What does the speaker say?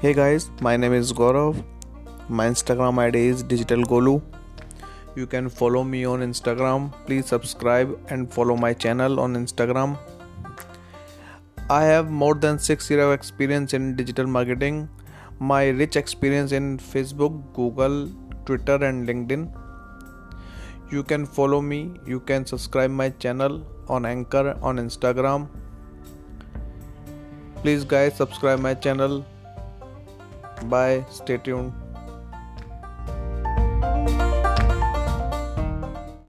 Hey guys, my name is Gaurav. My Instagram ID is Digital Golu. You can follow me on Instagram. Please subscribe and follow my channel on Instagram. I have more than 6 years of experience in digital marketing. My rich experience in Facebook, Google, Twitter and LinkedIn. You can follow me. You can subscribe my channel on Anchor on Instagram. Please guys subscribe my channel. Bye. Stay tuned.